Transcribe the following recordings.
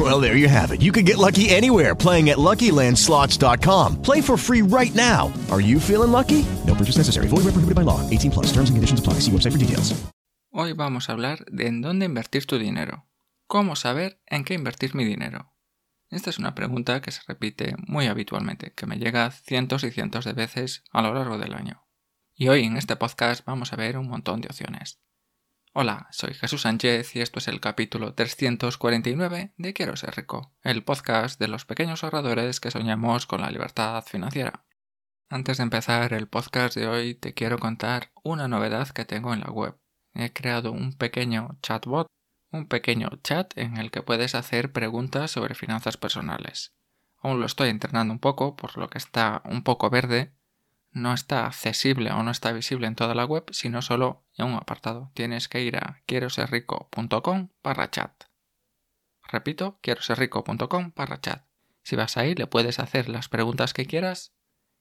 Well, there you have it. You can get lucky anywhere playing at LuckyLandSlots.com. Play for free right now. Are you feeling lucky? No purchase necessary. Void where prohibited by law. 18 plus. Terms and conditions apply. See website for details. Hoy vamos a hablar de en dónde invertir tu dinero. ¿Cómo saber en qué invertir mi dinero? Esta es una pregunta que se repite muy habitualmente, que me llega cientos y cientos de veces a lo largo del año. Y hoy en este podcast vamos a ver un montón de opciones. Hola, soy Jesús Sánchez y esto es el capítulo 349 de Quiero ser rico, el podcast de los pequeños ahorradores que soñamos con la libertad financiera. Antes de empezar el podcast de hoy te quiero contar una novedad que tengo en la web. He creado un pequeño chatbot un pequeño chat en el que puedes hacer preguntas sobre finanzas personales. Aún lo estoy entrenando un poco, por lo que está un poco verde. No está accesible o no está visible en toda la web, sino solo en un apartado. Tienes que ir a quiero rico.com barra chat. Repito, quiero rico.com barra chat. Si vas ahí, le puedes hacer las preguntas que quieras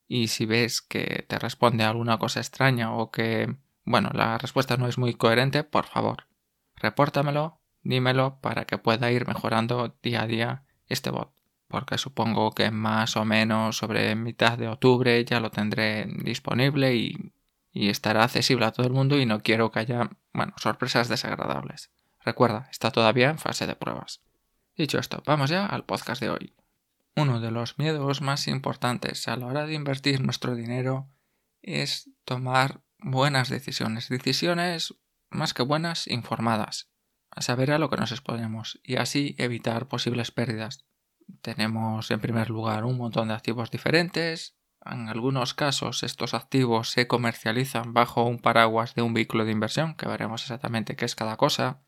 y si ves que te responde alguna cosa extraña o que, bueno, la respuesta no es muy coherente, por favor, repórtamelo dímelo para que pueda ir mejorando día a día este bot. Porque supongo que más o menos sobre mitad de octubre ya lo tendré disponible y, y estará accesible a todo el mundo y no quiero que haya, bueno, sorpresas desagradables. Recuerda, está todavía en fase de pruebas. Dicho esto, vamos ya al podcast de hoy. Uno de los miedos más importantes a la hora de invertir nuestro dinero es tomar buenas decisiones, decisiones más que buenas, informadas a saber a lo que nos exponemos y así evitar posibles pérdidas. Tenemos en primer lugar un montón de activos diferentes. En algunos casos estos activos se comercializan bajo un paraguas de un vehículo de inversión, que veremos exactamente qué es cada cosa.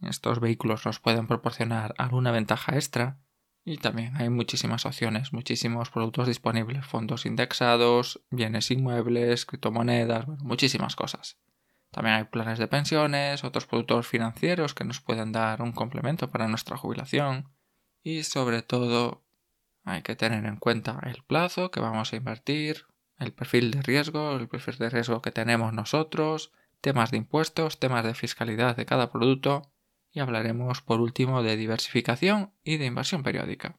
Estos vehículos nos pueden proporcionar alguna ventaja extra. Y también hay muchísimas opciones, muchísimos productos disponibles, fondos indexados, bienes inmuebles, criptomonedas, muchísimas cosas. También hay planes de pensiones, otros productos financieros que nos pueden dar un complemento para nuestra jubilación y sobre todo hay que tener en cuenta el plazo que vamos a invertir, el perfil de riesgo, el perfil de riesgo que tenemos nosotros, temas de impuestos, temas de fiscalidad de cada producto y hablaremos por último de diversificación y de inversión periódica.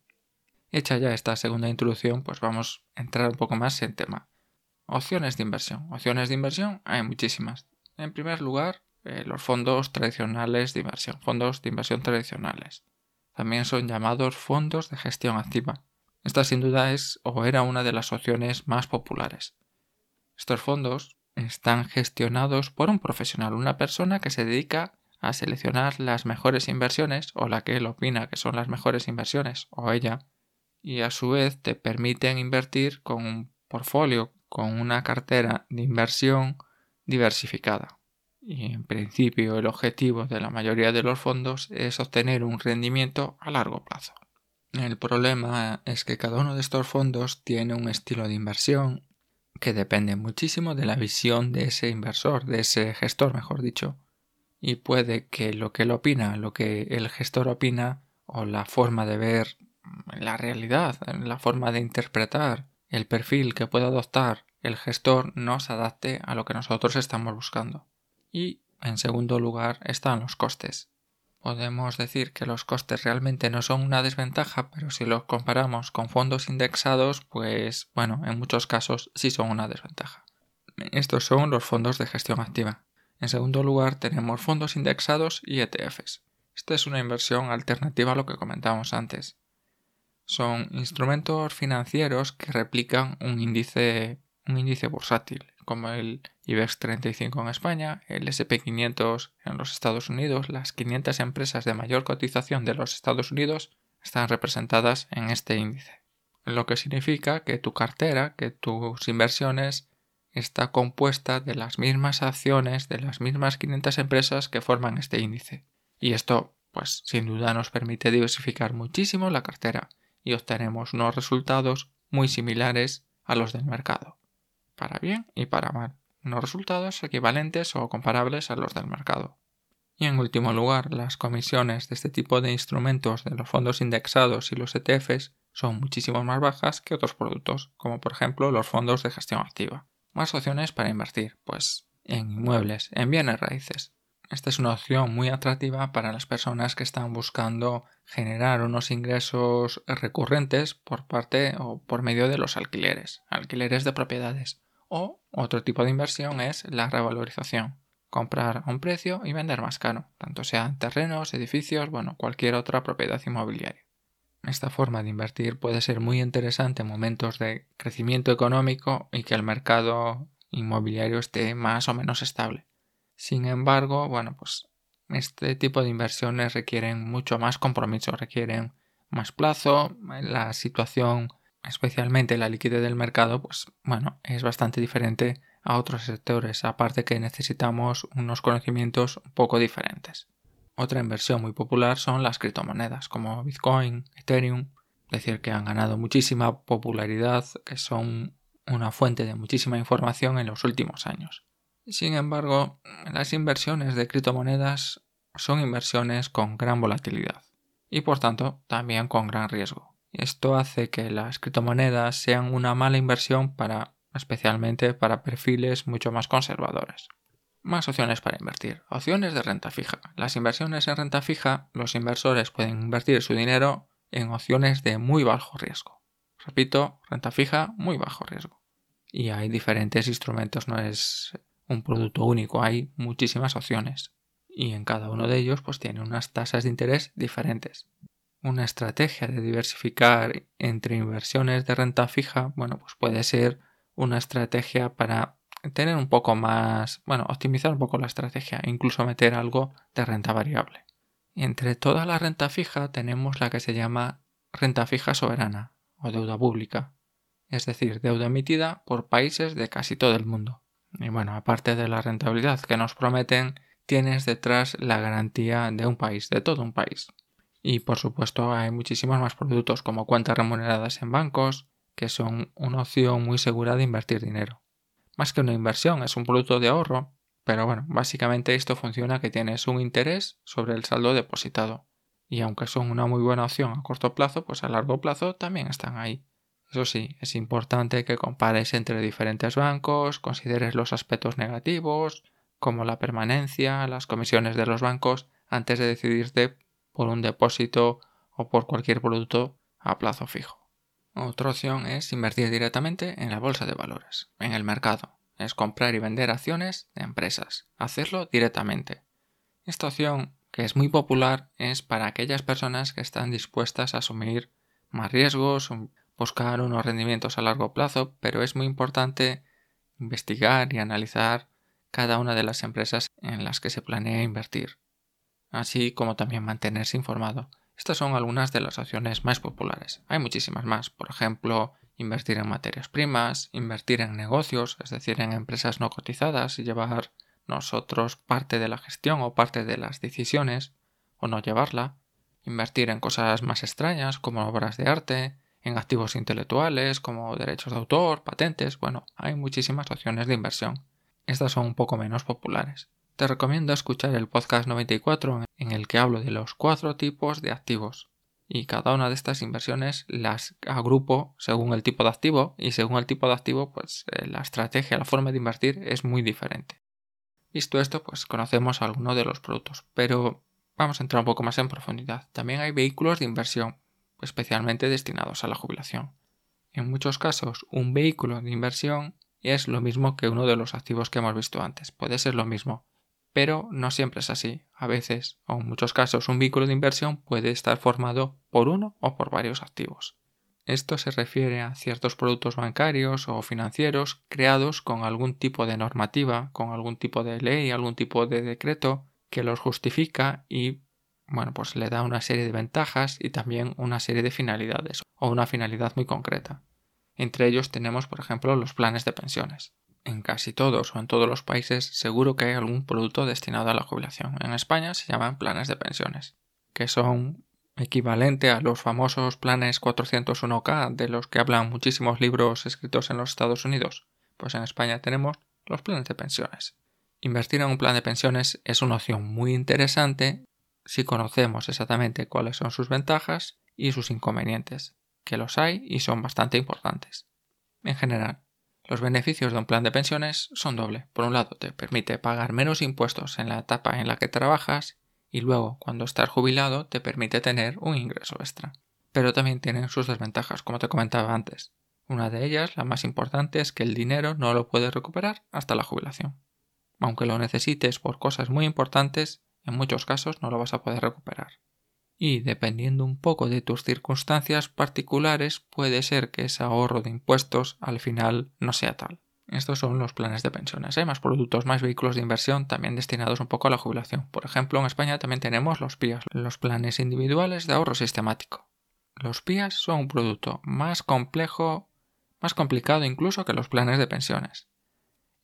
Hecha ya esta segunda introducción, pues vamos a entrar un poco más en tema. Opciones de inversión. Opciones de inversión hay muchísimas. En primer lugar, eh, los fondos tradicionales de inversión, fondos de inversión tradicionales. También son llamados fondos de gestión activa. Esta sin duda es o era una de las opciones más populares. Estos fondos están gestionados por un profesional, una persona que se dedica a seleccionar las mejores inversiones o la que él opina que son las mejores inversiones o ella y a su vez te permiten invertir con un portfolio, con una cartera de inversión diversificada. Y en principio el objetivo de la mayoría de los fondos es obtener un rendimiento a largo plazo. El problema es que cada uno de estos fondos tiene un estilo de inversión que depende muchísimo de la visión de ese inversor, de ese gestor, mejor dicho. Y puede que lo que él opina, lo que el gestor opina, o la forma de ver la realidad, la forma de interpretar, el perfil que puede adoptar el gestor no se adapte a lo que nosotros estamos buscando. Y, en segundo lugar, están los costes. Podemos decir que los costes realmente no son una desventaja, pero si los comparamos con fondos indexados, pues bueno, en muchos casos sí son una desventaja. Estos son los fondos de gestión activa. En segundo lugar, tenemos fondos indexados y ETFs. Esta es una inversión alternativa a lo que comentábamos antes. Son instrumentos financieros que replican un índice un índice bursátil como el IBEX 35 en España, el SP500 en los Estados Unidos, las 500 empresas de mayor cotización de los Estados Unidos están representadas en este índice. Lo que significa que tu cartera, que tus inversiones está compuesta de las mismas acciones de las mismas 500 empresas que forman este índice. Y esto, pues, sin duda nos permite diversificar muchísimo la cartera y obtenemos unos resultados muy similares a los del mercado para bien y para mal. unos resultados equivalentes o comparables a los del mercado. Y en último lugar, las comisiones de este tipo de instrumentos de los fondos indexados y los ETFs son muchísimo más bajas que otros productos, como por ejemplo los fondos de gestión activa. Más opciones para invertir, pues en inmuebles, en bienes raíces. Esta es una opción muy atractiva para las personas que están buscando generar unos ingresos recurrentes por parte o por medio de los alquileres, alquileres de propiedades. O otro tipo de inversión es la revalorización, comprar a un precio y vender más caro, tanto sean terrenos, edificios, bueno, cualquier otra propiedad inmobiliaria. Esta forma de invertir puede ser muy interesante en momentos de crecimiento económico y que el mercado inmobiliario esté más o menos estable. Sin embargo, bueno, pues este tipo de inversiones requieren mucho más compromiso, requieren más plazo, la situación, especialmente la liquidez del mercado, pues bueno, es bastante diferente a otros sectores, aparte que necesitamos unos conocimientos un poco diferentes. Otra inversión muy popular son las criptomonedas como Bitcoin, Ethereum, es decir, que han ganado muchísima popularidad, que son una fuente de muchísima información en los últimos años. Sin embargo, las inversiones de criptomonedas son inversiones con gran volatilidad y por tanto también con gran riesgo. Esto hace que las criptomonedas sean una mala inversión para especialmente para perfiles mucho más conservadores. Más opciones para invertir. Opciones de renta fija. Las inversiones en renta fija, los inversores pueden invertir su dinero en opciones de muy bajo riesgo. Repito, renta fija, muy bajo riesgo. Y hay diferentes instrumentos, no es un producto único, hay muchísimas opciones. Y en cada uno de ellos pues tiene unas tasas de interés diferentes. Una estrategia de diversificar entre inversiones de renta fija, bueno, pues puede ser una estrategia para tener un poco más, bueno, optimizar un poco la estrategia incluso meter algo de renta variable. Entre toda la renta fija tenemos la que se llama renta fija soberana o deuda pública, es decir, deuda emitida por países de casi todo el mundo. Y bueno, aparte de la rentabilidad que nos prometen, tienes detrás la garantía de un país, de todo un país. Y por supuesto hay muchísimos más productos como cuentas remuneradas en bancos, que son una opción muy segura de invertir dinero más que una inversión, es un producto de ahorro, pero bueno, básicamente esto funciona que tienes un interés sobre el saldo depositado. Y aunque son una muy buena opción a corto plazo, pues a largo plazo también están ahí. Eso sí, es importante que compares entre diferentes bancos, consideres los aspectos negativos, como la permanencia, las comisiones de los bancos, antes de decidirte por un depósito o por cualquier producto a plazo fijo. Otra opción es invertir directamente en la bolsa de valores, en el mercado. Es comprar y vender acciones de empresas. Hacerlo directamente. Esta opción, que es muy popular, es para aquellas personas que están dispuestas a asumir más riesgos, buscar unos rendimientos a largo plazo, pero es muy importante investigar y analizar cada una de las empresas en las que se planea invertir, así como también mantenerse informado. Estas son algunas de las opciones más populares. Hay muchísimas más. Por ejemplo, invertir en materias primas, invertir en negocios, es decir, en empresas no cotizadas y llevar nosotros parte de la gestión o parte de las decisiones o no llevarla. Invertir en cosas más extrañas como obras de arte, en activos intelectuales como derechos de autor, patentes. Bueno, hay muchísimas opciones de inversión. Estas son un poco menos populares. Te recomiendo escuchar el podcast 94 en el que hablo de los cuatro tipos de activos y cada una de estas inversiones las agrupo según el tipo de activo y según el tipo de activo pues eh, la estrategia, la forma de invertir es muy diferente. Visto esto pues conocemos algunos de los productos, pero vamos a entrar un poco más en profundidad. También hay vehículos de inversión especialmente destinados a la jubilación. En muchos casos un vehículo de inversión es lo mismo que uno de los activos que hemos visto antes, puede ser lo mismo, pero no siempre es así. A veces, o en muchos casos, un vehículo de inversión puede estar formado por uno o por varios activos. Esto se refiere a ciertos productos bancarios o financieros creados con algún tipo de normativa, con algún tipo de ley, algún tipo de decreto que los justifica y bueno, pues le da una serie de ventajas y también una serie de finalidades o una finalidad muy concreta. Entre ellos tenemos, por ejemplo, los planes de pensiones en casi todos o en todos los países seguro que hay algún producto destinado a la jubilación. En España se llaman planes de pensiones, que son equivalente a los famosos planes 401k de los que hablan muchísimos libros escritos en los Estados Unidos. Pues en España tenemos los planes de pensiones. Invertir en un plan de pensiones es una opción muy interesante si conocemos exactamente cuáles son sus ventajas y sus inconvenientes, que los hay y son bastante importantes. En general, los beneficios de un plan de pensiones son doble. Por un lado, te permite pagar menos impuestos en la etapa en la que trabajas y luego, cuando estás jubilado, te permite tener un ingreso extra. Pero también tienen sus desventajas, como te comentaba antes. Una de ellas, la más importante, es que el dinero no lo puedes recuperar hasta la jubilación. Aunque lo necesites por cosas muy importantes, en muchos casos no lo vas a poder recuperar. Y dependiendo un poco de tus circunstancias particulares, puede ser que ese ahorro de impuestos al final no sea tal. Estos son los planes de pensiones. Hay más productos, más vehículos de inversión también destinados un poco a la jubilación. Por ejemplo, en España también tenemos los PIAs, los planes individuales de ahorro sistemático. Los PIAs son un producto más complejo, más complicado incluso que los planes de pensiones.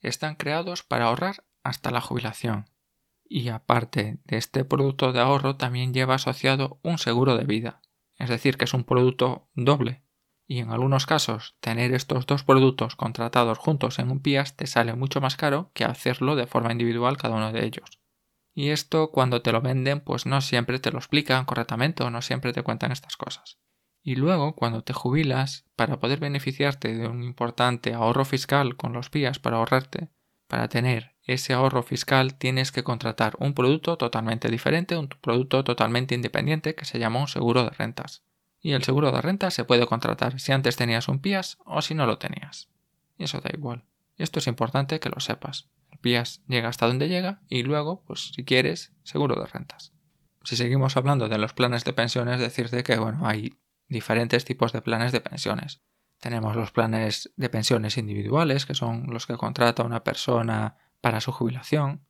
Están creados para ahorrar hasta la jubilación y aparte de este producto de ahorro también lleva asociado un seguro de vida, es decir, que es un producto doble. Y en algunos casos, tener estos dos productos contratados juntos en un PIAS te sale mucho más caro que hacerlo de forma individual cada uno de ellos. Y esto cuando te lo venden, pues no siempre te lo explican correctamente o no siempre te cuentan estas cosas. Y luego, cuando te jubilas, para poder beneficiarte de un importante ahorro fiscal con los PIAs para ahorrarte, para tener ese ahorro fiscal tienes que contratar un producto totalmente diferente, un producto totalmente independiente que se llama un seguro de rentas. Y el seguro de rentas se puede contratar si antes tenías un PIAS o si no lo tenías. Y eso da igual. Esto es importante que lo sepas. El PIAS llega hasta donde llega y luego, pues si quieres, seguro de rentas. Si seguimos hablando de los planes de pensiones, decirte que bueno, hay diferentes tipos de planes de pensiones. Tenemos los planes de pensiones individuales, que son los que contrata una persona para su jubilación.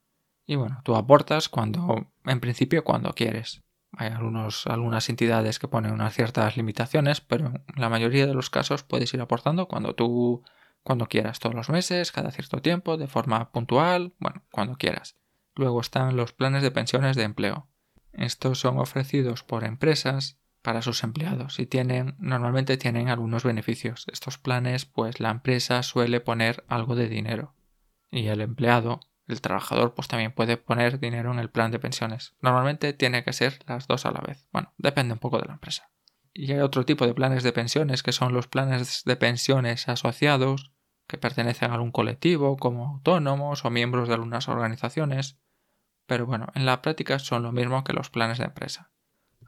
Y bueno, tú aportas cuando, en principio, cuando quieres. Hay algunos, algunas entidades que ponen unas ciertas limitaciones, pero en la mayoría de los casos puedes ir aportando cuando tú, cuando quieras, todos los meses, cada cierto tiempo, de forma puntual, bueno, cuando quieras. Luego están los planes de pensiones de empleo. Estos son ofrecidos por empresas para sus empleados y tienen normalmente tienen algunos beneficios. Estos planes pues la empresa suele poner algo de dinero y el empleado, el trabajador pues también puede poner dinero en el plan de pensiones. Normalmente tiene que ser las dos a la vez. Bueno, depende un poco de la empresa. Y hay otro tipo de planes de pensiones que son los planes de pensiones asociados que pertenecen a algún colectivo como autónomos o miembros de algunas organizaciones. Pero bueno, en la práctica son lo mismo que los planes de empresa.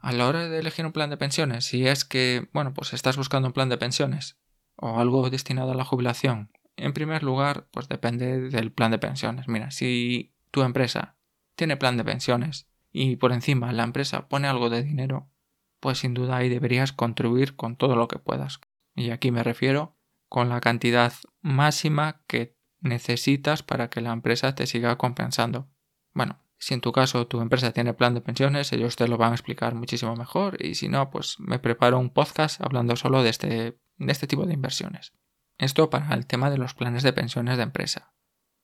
A la hora de elegir un plan de pensiones, si es que, bueno, pues estás buscando un plan de pensiones o algo destinado a la jubilación, en primer lugar, pues depende del plan de pensiones. Mira, si tu empresa tiene plan de pensiones y por encima la empresa pone algo de dinero, pues sin duda ahí deberías contribuir con todo lo que puedas. Y aquí me refiero con la cantidad máxima que necesitas para que la empresa te siga compensando. Bueno, si en tu caso tu empresa tiene plan de pensiones, ellos te lo van a explicar muchísimo mejor y si no, pues me preparo un podcast hablando solo de este, de este tipo de inversiones. Esto para el tema de los planes de pensiones de empresa.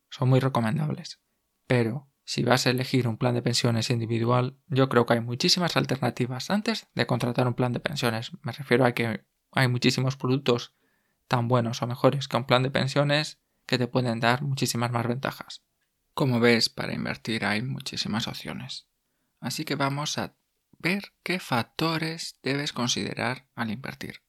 Son muy recomendables. Pero si vas a elegir un plan de pensiones individual, yo creo que hay muchísimas alternativas antes de contratar un plan de pensiones. Me refiero a que hay muchísimos productos tan buenos o mejores que un plan de pensiones que te pueden dar muchísimas más ventajas. Como ves, para invertir hay muchísimas opciones. Así que vamos a ver qué factores debes considerar al invertir.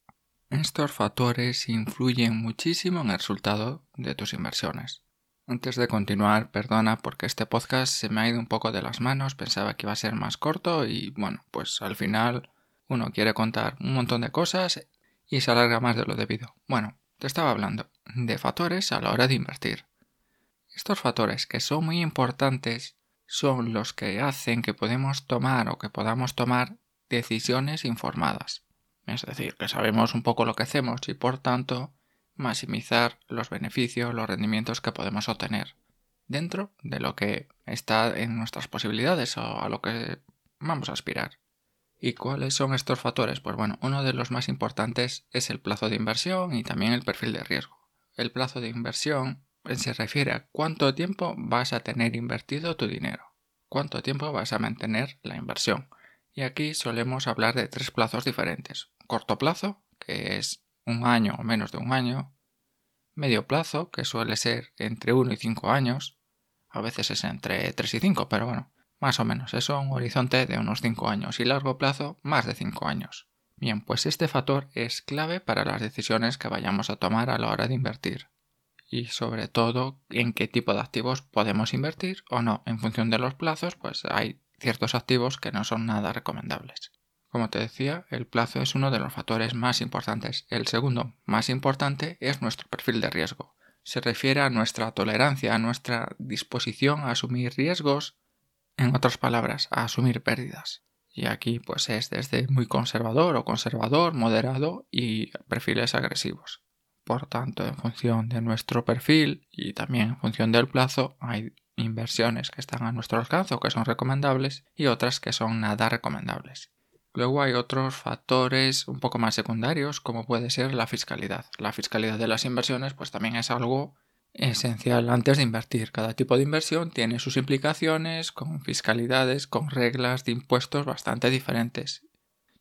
Estos factores influyen muchísimo en el resultado de tus inversiones. Antes de continuar, perdona porque este podcast se me ha ido un poco de las manos, pensaba que iba a ser más corto y bueno, pues al final uno quiere contar un montón de cosas y se alarga más de lo debido. Bueno, te estaba hablando de factores a la hora de invertir. Estos factores que son muy importantes son los que hacen que podemos tomar o que podamos tomar decisiones informadas. Es decir, que sabemos un poco lo que hacemos y por tanto maximizar los beneficios, los rendimientos que podemos obtener dentro de lo que está en nuestras posibilidades o a lo que vamos a aspirar. ¿Y cuáles son estos factores? Pues bueno, uno de los más importantes es el plazo de inversión y también el perfil de riesgo. El plazo de inversión se refiere a cuánto tiempo vas a tener invertido tu dinero, cuánto tiempo vas a mantener la inversión. Y aquí solemos hablar de tres plazos diferentes. Corto plazo, que es un año o menos de un año. medio plazo, que suele ser entre 1 y 5 años, a veces es entre 3 y 5, pero bueno, más o menos eso, un horizonte de unos 5 años y largo plazo más de 5 años. Bien, pues este factor es clave para las decisiones que vayamos a tomar a la hora de invertir. Y sobre todo en qué tipo de activos podemos invertir o no. En función de los plazos, pues hay ciertos activos que no son nada recomendables. Como te decía, el plazo es uno de los factores más importantes. El segundo más importante es nuestro perfil de riesgo. Se refiere a nuestra tolerancia, a nuestra disposición a asumir riesgos, en otras palabras, a asumir pérdidas. Y aquí pues es desde muy conservador o conservador, moderado y perfiles agresivos. Por tanto, en función de nuestro perfil y también en función del plazo, hay inversiones que están a nuestro alcance que son recomendables y otras que son nada recomendables. Luego hay otros factores un poco más secundarios, como puede ser la fiscalidad. La fiscalidad de las inversiones, pues también es algo esencial antes de invertir. Cada tipo de inversión tiene sus implicaciones con fiscalidades, con reglas de impuestos bastante diferentes.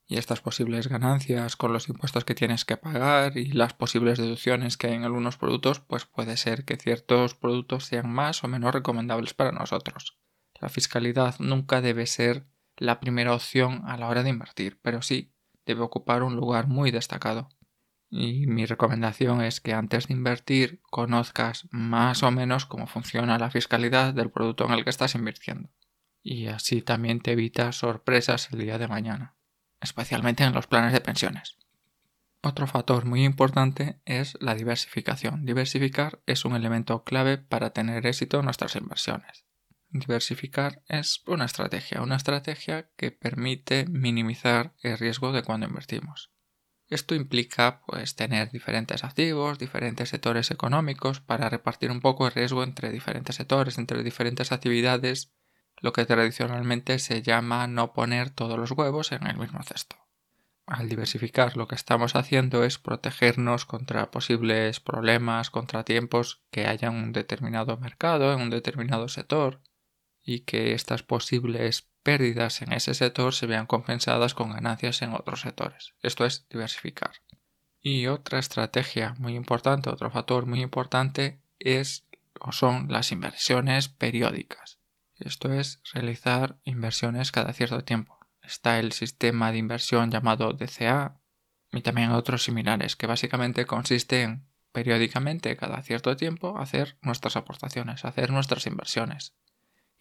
Y estas posibles ganancias con los impuestos que tienes que pagar y las posibles deducciones que hay en algunos productos, pues puede ser que ciertos productos sean más o menos recomendables para nosotros. La fiscalidad nunca debe ser la primera opción a la hora de invertir, pero sí debe ocupar un lugar muy destacado. Y mi recomendación es que antes de invertir conozcas más o menos cómo funciona la fiscalidad del producto en el que estás invirtiendo. Y así también te evitas sorpresas el día de mañana, especialmente en los planes de pensiones. Otro factor muy importante es la diversificación. Diversificar es un elemento clave para tener éxito en nuestras inversiones. Diversificar es una estrategia, una estrategia que permite minimizar el riesgo de cuando invertimos. Esto implica pues tener diferentes activos, diferentes sectores económicos para repartir un poco el riesgo entre diferentes sectores, entre diferentes actividades, lo que tradicionalmente se llama no poner todos los huevos en el mismo cesto. Al diversificar lo que estamos haciendo es protegernos contra posibles problemas, contratiempos que haya en un determinado mercado, en un determinado sector, y que estas posibles pérdidas en ese sector se vean compensadas con ganancias en otros sectores. Esto es diversificar. Y otra estrategia muy importante, otro factor muy importante es o son las inversiones periódicas. Esto es realizar inversiones cada cierto tiempo. Está el sistema de inversión llamado DCA y también otros similares que básicamente consiste en periódicamente cada cierto tiempo hacer nuestras aportaciones, hacer nuestras inversiones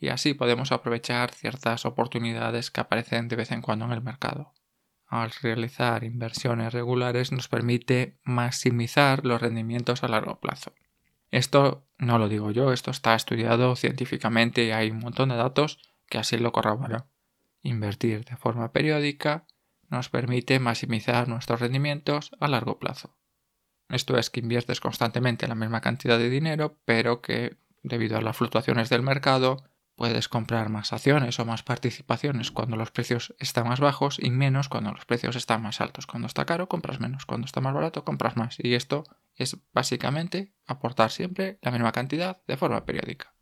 y así podemos aprovechar ciertas oportunidades que aparecen de vez en cuando en el mercado. Al realizar inversiones regulares nos permite maximizar los rendimientos a largo plazo. Esto no lo digo yo, esto está estudiado científicamente y hay un montón de datos que así lo corroboran. Invertir de forma periódica nos permite maximizar nuestros rendimientos a largo plazo. Esto es que inviertes constantemente la misma cantidad de dinero, pero que debido a las fluctuaciones del mercado Puedes comprar más acciones o más participaciones cuando los precios están más bajos y menos cuando los precios están más altos. Cuando está caro, compras menos. Cuando está más barato, compras más. Y esto es básicamente aportar siempre la misma cantidad de forma periódica.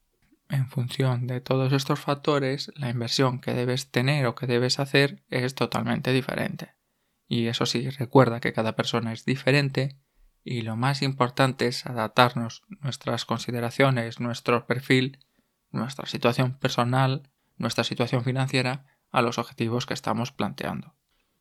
En función de todos estos factores, la inversión que debes tener o que debes hacer es totalmente diferente. Y eso sí, recuerda que cada persona es diferente y lo más importante es adaptarnos nuestras consideraciones, nuestro perfil nuestra situación personal, nuestra situación financiera, a los objetivos que estamos planteando.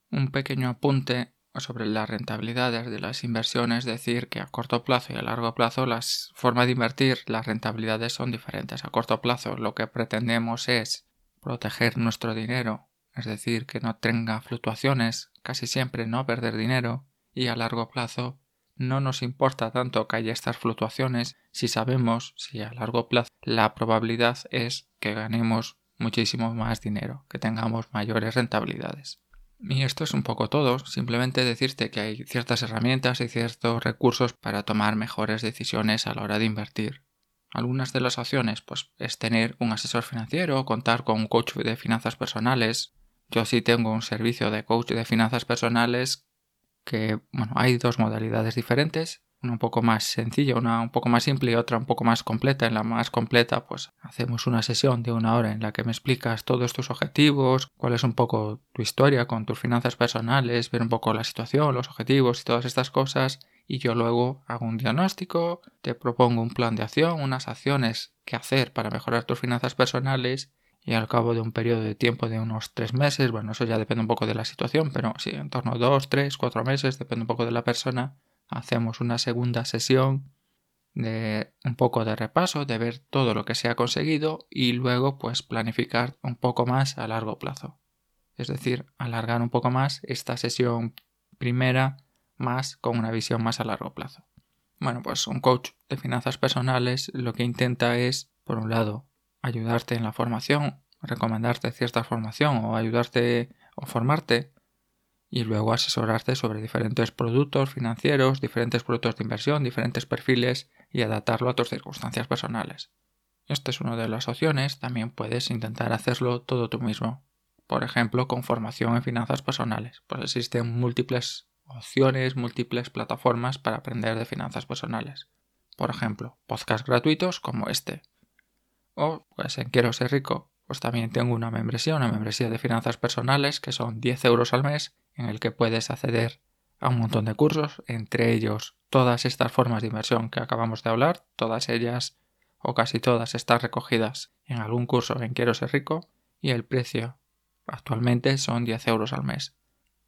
Un pequeño apunte sobre las rentabilidades de las inversiones, decir que a corto plazo y a largo plazo las formas de invertir, las rentabilidades son diferentes. A corto plazo lo que pretendemos es proteger nuestro dinero, es decir, que no tenga fluctuaciones, casi siempre no perder dinero, y a largo plazo no nos importa tanto que haya estas fluctuaciones si sabemos si a largo plazo la probabilidad es que ganemos muchísimo más dinero, que tengamos mayores rentabilidades. Y esto es un poco todo, simplemente decirte que hay ciertas herramientas y ciertos recursos para tomar mejores decisiones a la hora de invertir. Algunas de las opciones pues es tener un asesor financiero, contar con un coach de finanzas personales. Yo sí tengo un servicio de coach de finanzas personales que bueno, hay dos modalidades diferentes, una un poco más sencilla, una un poco más simple y otra un poco más completa. En la más completa, pues hacemos una sesión de una hora en la que me explicas todos tus objetivos, cuál es un poco tu historia con tus finanzas personales, ver un poco la situación, los objetivos y todas estas cosas. y yo luego hago un diagnóstico, te propongo un plan de acción, unas acciones que hacer para mejorar tus finanzas personales y al cabo de un periodo de tiempo de unos tres meses, bueno, eso ya depende un poco de la situación, pero sí, en torno a dos, tres, cuatro meses, depende un poco de la persona, hacemos una segunda sesión de un poco de repaso, de ver todo lo que se ha conseguido y luego pues planificar un poco más a largo plazo. Es decir, alargar un poco más esta sesión primera más con una visión más a largo plazo. Bueno, pues un coach de finanzas personales lo que intenta es, por un lado, ayudarte en la formación, recomendarte cierta formación o ayudarte o formarte y luego asesorarte sobre diferentes productos financieros, diferentes productos de inversión, diferentes perfiles y adaptarlo a tus circunstancias personales. Esta es una de las opciones, también puedes intentar hacerlo todo tú mismo. Por ejemplo, con formación en finanzas personales, pues existen múltiples opciones, múltiples plataformas para aprender de finanzas personales. Por ejemplo, podcasts gratuitos como este, o pues en Quiero ser rico, pues también tengo una membresía, una membresía de finanzas personales que son 10 euros al mes en el que puedes acceder a un montón de cursos, entre ellos todas estas formas de inversión que acabamos de hablar, todas ellas o casi todas están recogidas en algún curso en Quiero ser rico y el precio actualmente son 10 euros al mes.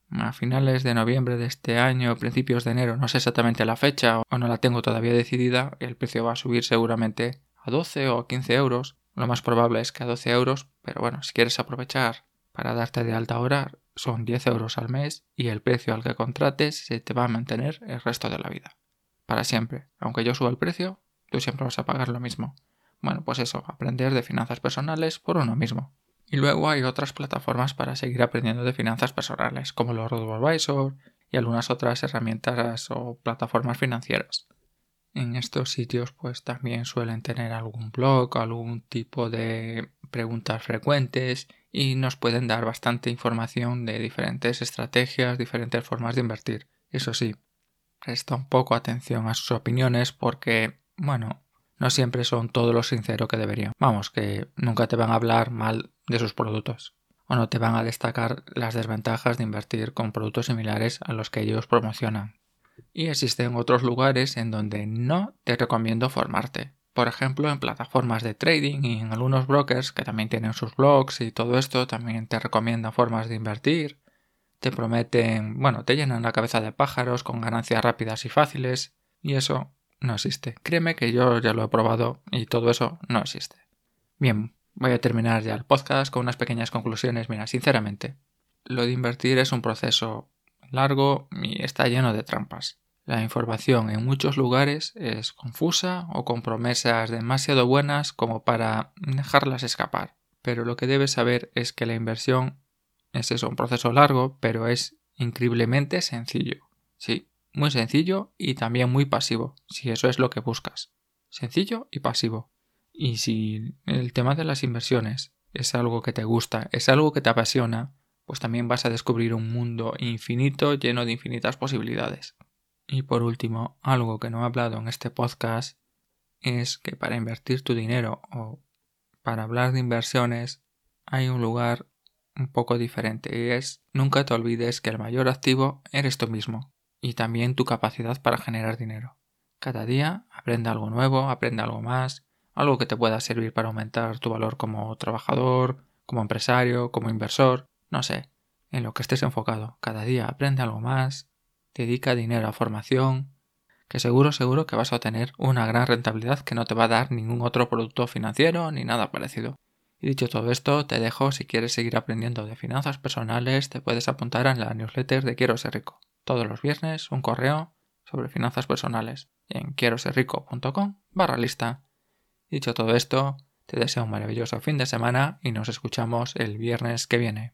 A finales de noviembre de este año, principios de enero, no sé exactamente la fecha o no la tengo todavía decidida, el precio va a subir seguramente a 12 o 15 euros. Lo más probable es que a 12 euros, pero bueno, si quieres aprovechar para darte de alta hora, son 10 euros al mes y el precio al que contrates se te va a mantener el resto de la vida. Para siempre. Aunque yo suba el precio, tú siempre vas a pagar lo mismo. Bueno, pues eso, aprender de finanzas personales por uno mismo. Y luego hay otras plataformas para seguir aprendiendo de finanzas personales, como los RoboAdvisor y algunas otras herramientas o plataformas financieras en estos sitios pues también suelen tener algún blog, algún tipo de preguntas frecuentes y nos pueden dar bastante información de diferentes estrategias, diferentes formas de invertir. Eso sí, presta un poco atención a sus opiniones porque, bueno, no siempre son todo lo sincero que deberían. Vamos, que nunca te van a hablar mal de sus productos o no te van a destacar las desventajas de invertir con productos similares a los que ellos promocionan y existen otros lugares en donde no te recomiendo formarte. Por ejemplo, en plataformas de trading y en algunos brokers que también tienen sus blogs y todo esto también te recomiendan formas de invertir. Te prometen, bueno, te llenan la cabeza de pájaros con ganancias rápidas y fáciles y eso no existe. Créeme que yo ya lo he probado y todo eso no existe. Bien, voy a terminar ya el podcast con unas pequeñas conclusiones. Mira, sinceramente, lo de invertir es un proceso largo y está lleno de trampas. La información en muchos lugares es confusa o con promesas demasiado buenas como para dejarlas escapar. Pero lo que debes saber es que la inversión es eso, un proceso largo, pero es increíblemente sencillo. Sí, muy sencillo y también muy pasivo, si eso es lo que buscas. Sencillo y pasivo. Y si el tema de las inversiones es algo que te gusta, es algo que te apasiona, pues también vas a descubrir un mundo infinito lleno de infinitas posibilidades. Y por último, algo que no he hablado en este podcast es que para invertir tu dinero o para hablar de inversiones hay un lugar un poco diferente y es nunca te olvides que el mayor activo eres tú mismo y también tu capacidad para generar dinero. Cada día aprende algo nuevo, aprende algo más, algo que te pueda servir para aumentar tu valor como trabajador, como empresario, como inversor no sé, en lo que estés enfocado. Cada día aprende algo más, dedica dinero a formación, que seguro, seguro que vas a obtener una gran rentabilidad que no te va a dar ningún otro producto financiero ni nada parecido. Y dicho todo esto, te dejo si quieres seguir aprendiendo de finanzas personales, te puedes apuntar en la newsletter de Quiero ser rico. Todos los viernes un correo sobre finanzas personales en quiero rico.com barra lista. Dicho todo esto, te deseo un maravilloso fin de semana y nos escuchamos el viernes que viene.